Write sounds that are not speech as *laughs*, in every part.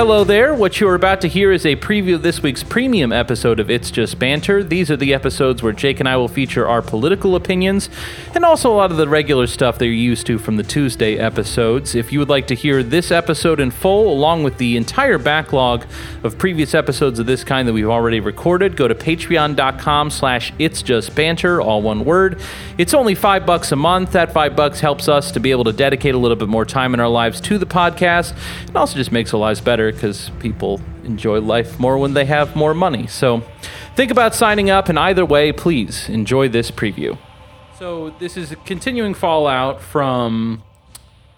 Hello there. What you're about to hear is a preview of this week's premium episode of It's Just Banter. These are the episodes where Jake and I will feature our political opinions and also a lot of the regular stuff that you're used to from the Tuesday episodes. If you would like to hear this episode in full, along with the entire backlog of previous episodes of this kind that we've already recorded, go to patreon.com slash It's Just Banter, all one word. It's only five bucks a month. That five bucks helps us to be able to dedicate a little bit more time in our lives to the podcast. It also just makes our lives better because people enjoy life more when they have more money. So think about signing up, and either way, please enjoy this preview. So this is a continuing fallout from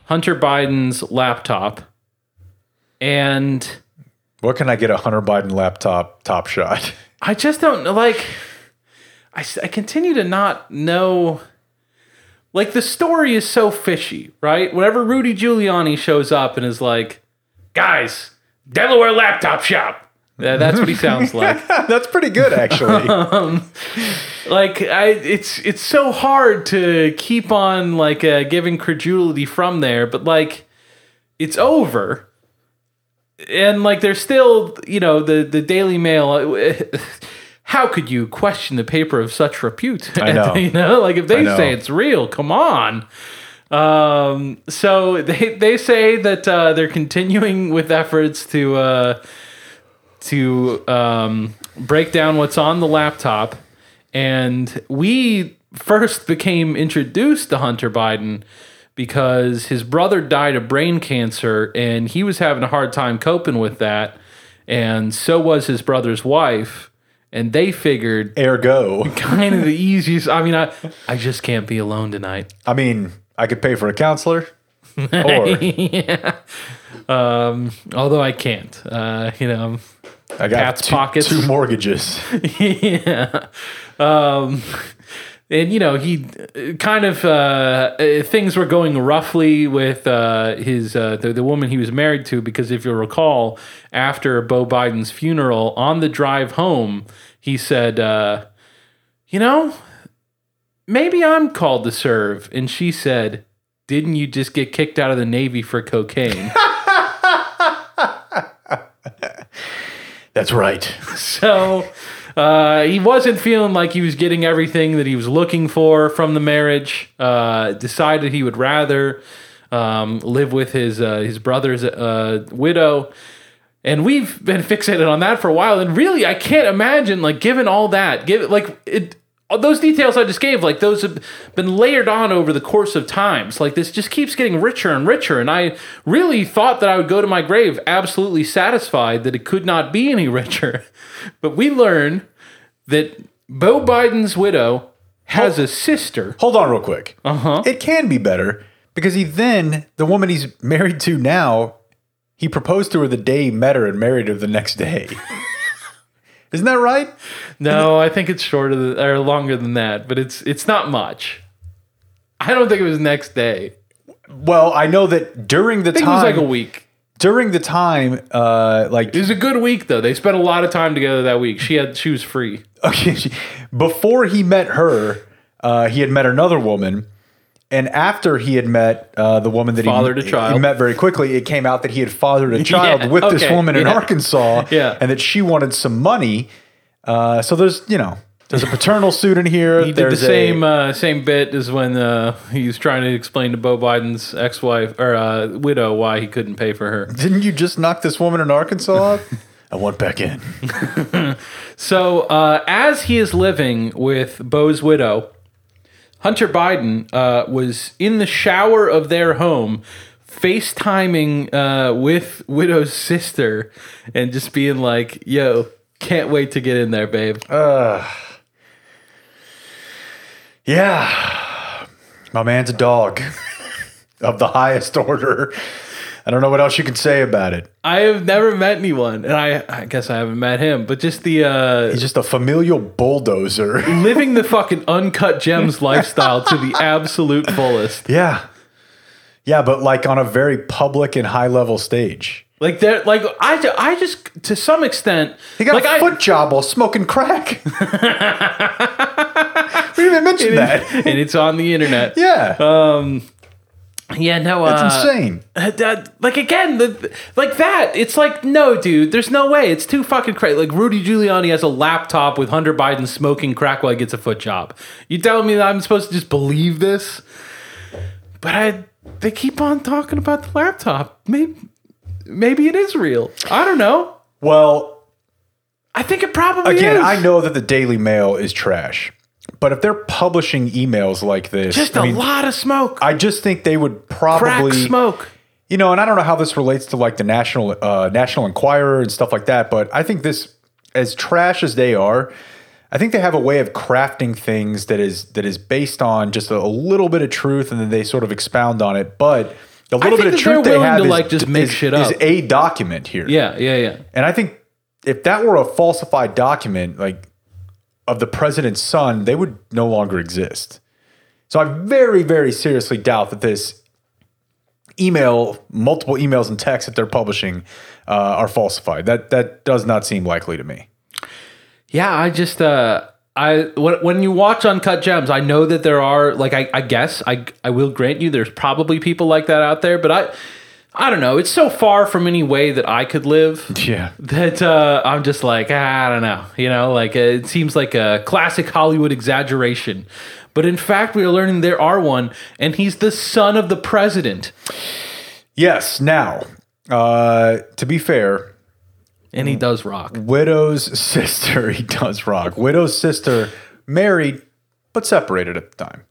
Hunter Biden's laptop. And What can I get a Hunter Biden laptop top shot? *laughs* I just don't know. Like, I continue to not know. Like, the story is so fishy, right? Whenever Rudy Giuliani shows up and is like, guys, Delaware laptop shop. Yeah, that's what he sounds *laughs* like. That's pretty good, actually. *laughs* like I, it's it's so hard to keep on like uh, giving credulity from there, but like it's over, and like there's still you know the the Daily Mail. uh, *laughs* How could you question the paper of such repute? I know. you know, like if they say it's real, come on. Um, so they they say that uh, they're continuing with efforts to uh, to um, break down what's on the laptop. And we first became introduced to Hunter Biden because his brother died of brain cancer and he was having a hard time coping with that. And so was his brother's wife. And they figured Ergo. *laughs* kind of the easiest. I mean, I, I just can't be alone tonight. I mean, I could pay for a counselor. Or *laughs* Um, although I can't. Uh, you know, I got Pat's two, pockets. two mortgages. *laughs* *laughs* yeah. Um, and you know he kind of uh, uh, things were going roughly with uh, his uh, the, the woman he was married to because if you'll recall after Beau Biden's funeral on the drive home he said uh, you know maybe I'm called to serve and she said didn't you just get kicked out of the navy for cocaine *laughs* That's right. so uh, he wasn't feeling like he was getting everything that he was looking for from the marriage. Uh, decided he would rather um, live with his uh, his brother's uh, widow. And we've been fixated on that for a while. And really, I can't imagine, like, given all that, give like it, those details I just gave, like, those have been layered on over the course of times. Like, this just keeps getting richer and richer. And I really thought that I would go to my grave absolutely satisfied that it could not be any *laughs* richer. But we learn that Beau Biden's widow has a sister. Hold on, real quick. Uh Uh-huh. huh. It can be better because he then, the woman he's married to now, he proposed to her the day he met her and married her the next day. *laughs* Isn't that right? No, I think it's shorter than, or longer than that, but it's it's not much. I don't think it was next day. Well, I know that during the I think time, it was like a week. during the time, uh, like It was a good week though. They spent a lot of time together that week. She had she was free. *laughs* Okay. she- Before he met her, uh, he had met another woman. And after he had met uh, the woman that Fathered he, a child. he met very quickly, it came out that he had fathered a *laughs* child Yeah, with this okay, woman in. Arkansas, *laughs* Yeah. and that she wanted some money. Uh, so there's, you know, there's a *laughs* paternal suit in here. He did the there's a- same uh, same bit as when uh, he was trying to explain to Beau Biden's ex wife or uh, widow why he couldn't pay for her. didn't you just knock this woman in Arkansas? up? I went back in. So, uh, as he is living with Beau's widow, Hunter Biden uh, was in the shower of their home, FaceTiming uh, with widow's sister, and just being like, "Yo, can't wait to get in there, babe." Yeah. My man's a dog *laughs* of the highest order. I don't know what else you can say about it. I have never met anyone, and I, I guess I haven't met him, but just the uh, He's just a familial bulldozer. *laughs* living the fucking uncut gems lifestyle to the absolute fullest. yeah. Yeah, but like on a very public and high level stage. Like that, like I, I just to some extent, He got like a I, foot job while smoking crack. *laughs* we didn't even mention that. and it's on the internet. Yeah. Yeah, no, That's uh, insane. uh, like again, the, like that. It's like no, dude. There's no way. It's too fucking crazy. Like Rudy Giuliani has a laptop with Hunter Biden smoking crack while he gets a foot job. You telling me that I'm supposed to just believe this? But I, they keep on talking about the laptop. Maybe, maybe it is real. I don't know. Well, I think it probably again, is. I know that the Daily Mail is trash, but if they're publishing emails like this, Just I a mean, lot of smoke. I just think they would probably crack smoke. You know, and I don't know how this relates to like the National uh, National Enquirer and stuff like that, but I think this, as trash as they are, I think they have a way of crafting things that is that is based on just a, a little bit of truth, and then they sort of expound on it. But the little bit of truth they have to, is, like, just make is- shit is a document here. Yeah, yeah, yeah. And I think if that were a falsified document, like of the president's son, they would no longer exist. So I very, very seriously doubt that this email, multiple emails and texts that they're publishing, uh, are falsified. That that does not seem likely to me. Yeah, I just uh I when, you watch Uncut Gems, I know that there are like I, I guess I I will grant you there's probably people like that out there, but I I don't know. It's so far from any way that I could live Yeah. that uh, I'm just like ah, I don't know. You know, like uh, it seems like a classic Hollywood exaggeration. But in fact, we are learning there are one, and he's the son of the president. Yes. Now, uh, to be fair, And he does rock. Widow's sister, *laughs* he does rock. Widow's sister married, but separated at the time.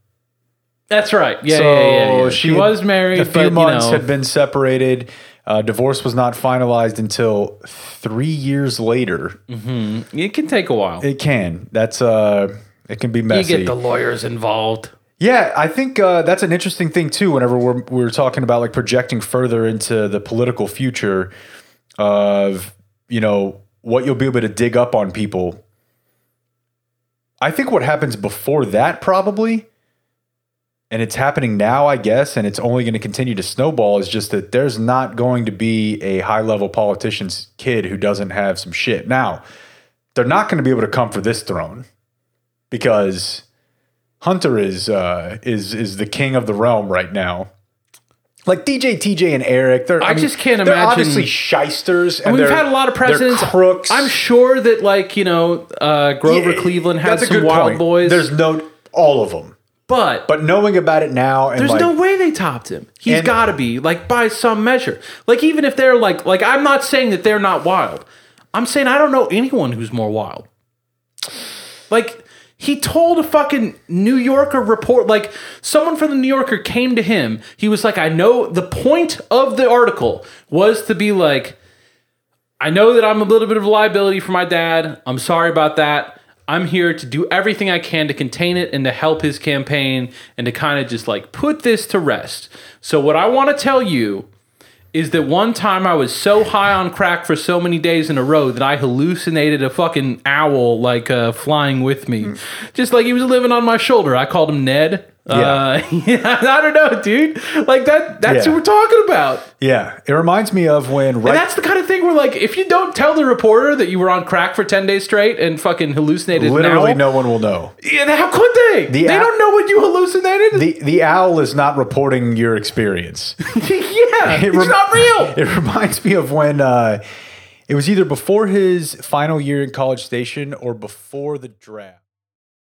That's right. Yeah, So yeah, yeah, yeah. She, had- was married, A few but months you know, had been separated. Uh, divorce was not finalized until three years later. it can take a while. It can. That's uh, it can be messy. you messy. get the lawyers involved. yeah, I think uh, that's an interesting thing too. Whenever we're we're talking about like projecting further into the political future of you know what you'll be able to dig up on people. I think what happens before that probably and it's happening now, I guess, and it's only going to continue to snowball, is just that there's not going to be a high level politician's kid who doesn't have some shit. Now, they're not going to be able to come for this throne because Hunter is uh, is is the king of the realm right now. Like DJ, TJ, and Eric, they're I just can't they're imagine- obviously shysters. And We've had a lot of presidents. crooks. I'm sure that, like you know, uh, Grover Yeah, Cleveland had some wild point. boys. There's no all of them, but but knowing about it now and there's like, no way they topped him. He's got to be like by some measure. Like even if they're like like I'm not saying that they're not wild. I'm saying I don't know anyone who's more wild. Like he told a fucking New Yorker report like someone from the New Yorker came to him. He was like I know the point of the article was to be like I know that I'm a little bit of a liability for my dad. I'm sorry about that. I'm here to do everything I can to contain it and to help his campaign and to kind of just like put this to rest. So, what I want to tell you is that one time I was so high on crack for so many days in a row that I hallucinated a fucking owl like uh, flying with me. Just like he was living on my shoulder. I called him Ned. Uh, *laughs* yeah, I don't know, dude. Like that. That's Yeah. what we're talking about. Yeah, it reminds me of when right And that's the kind of thing where, like, if you don't tell the reporter that you were on crack for 10 days straight and fucking hallucinated literally owl, no one will know. yeah, how could they? The they owl- don't know what you hallucinated. The the owl is not reporting your experience. *laughs* yeah, it's rem- not real. *laughs* It reminds me of when uh, it was either before his final year in College Station or before the draft.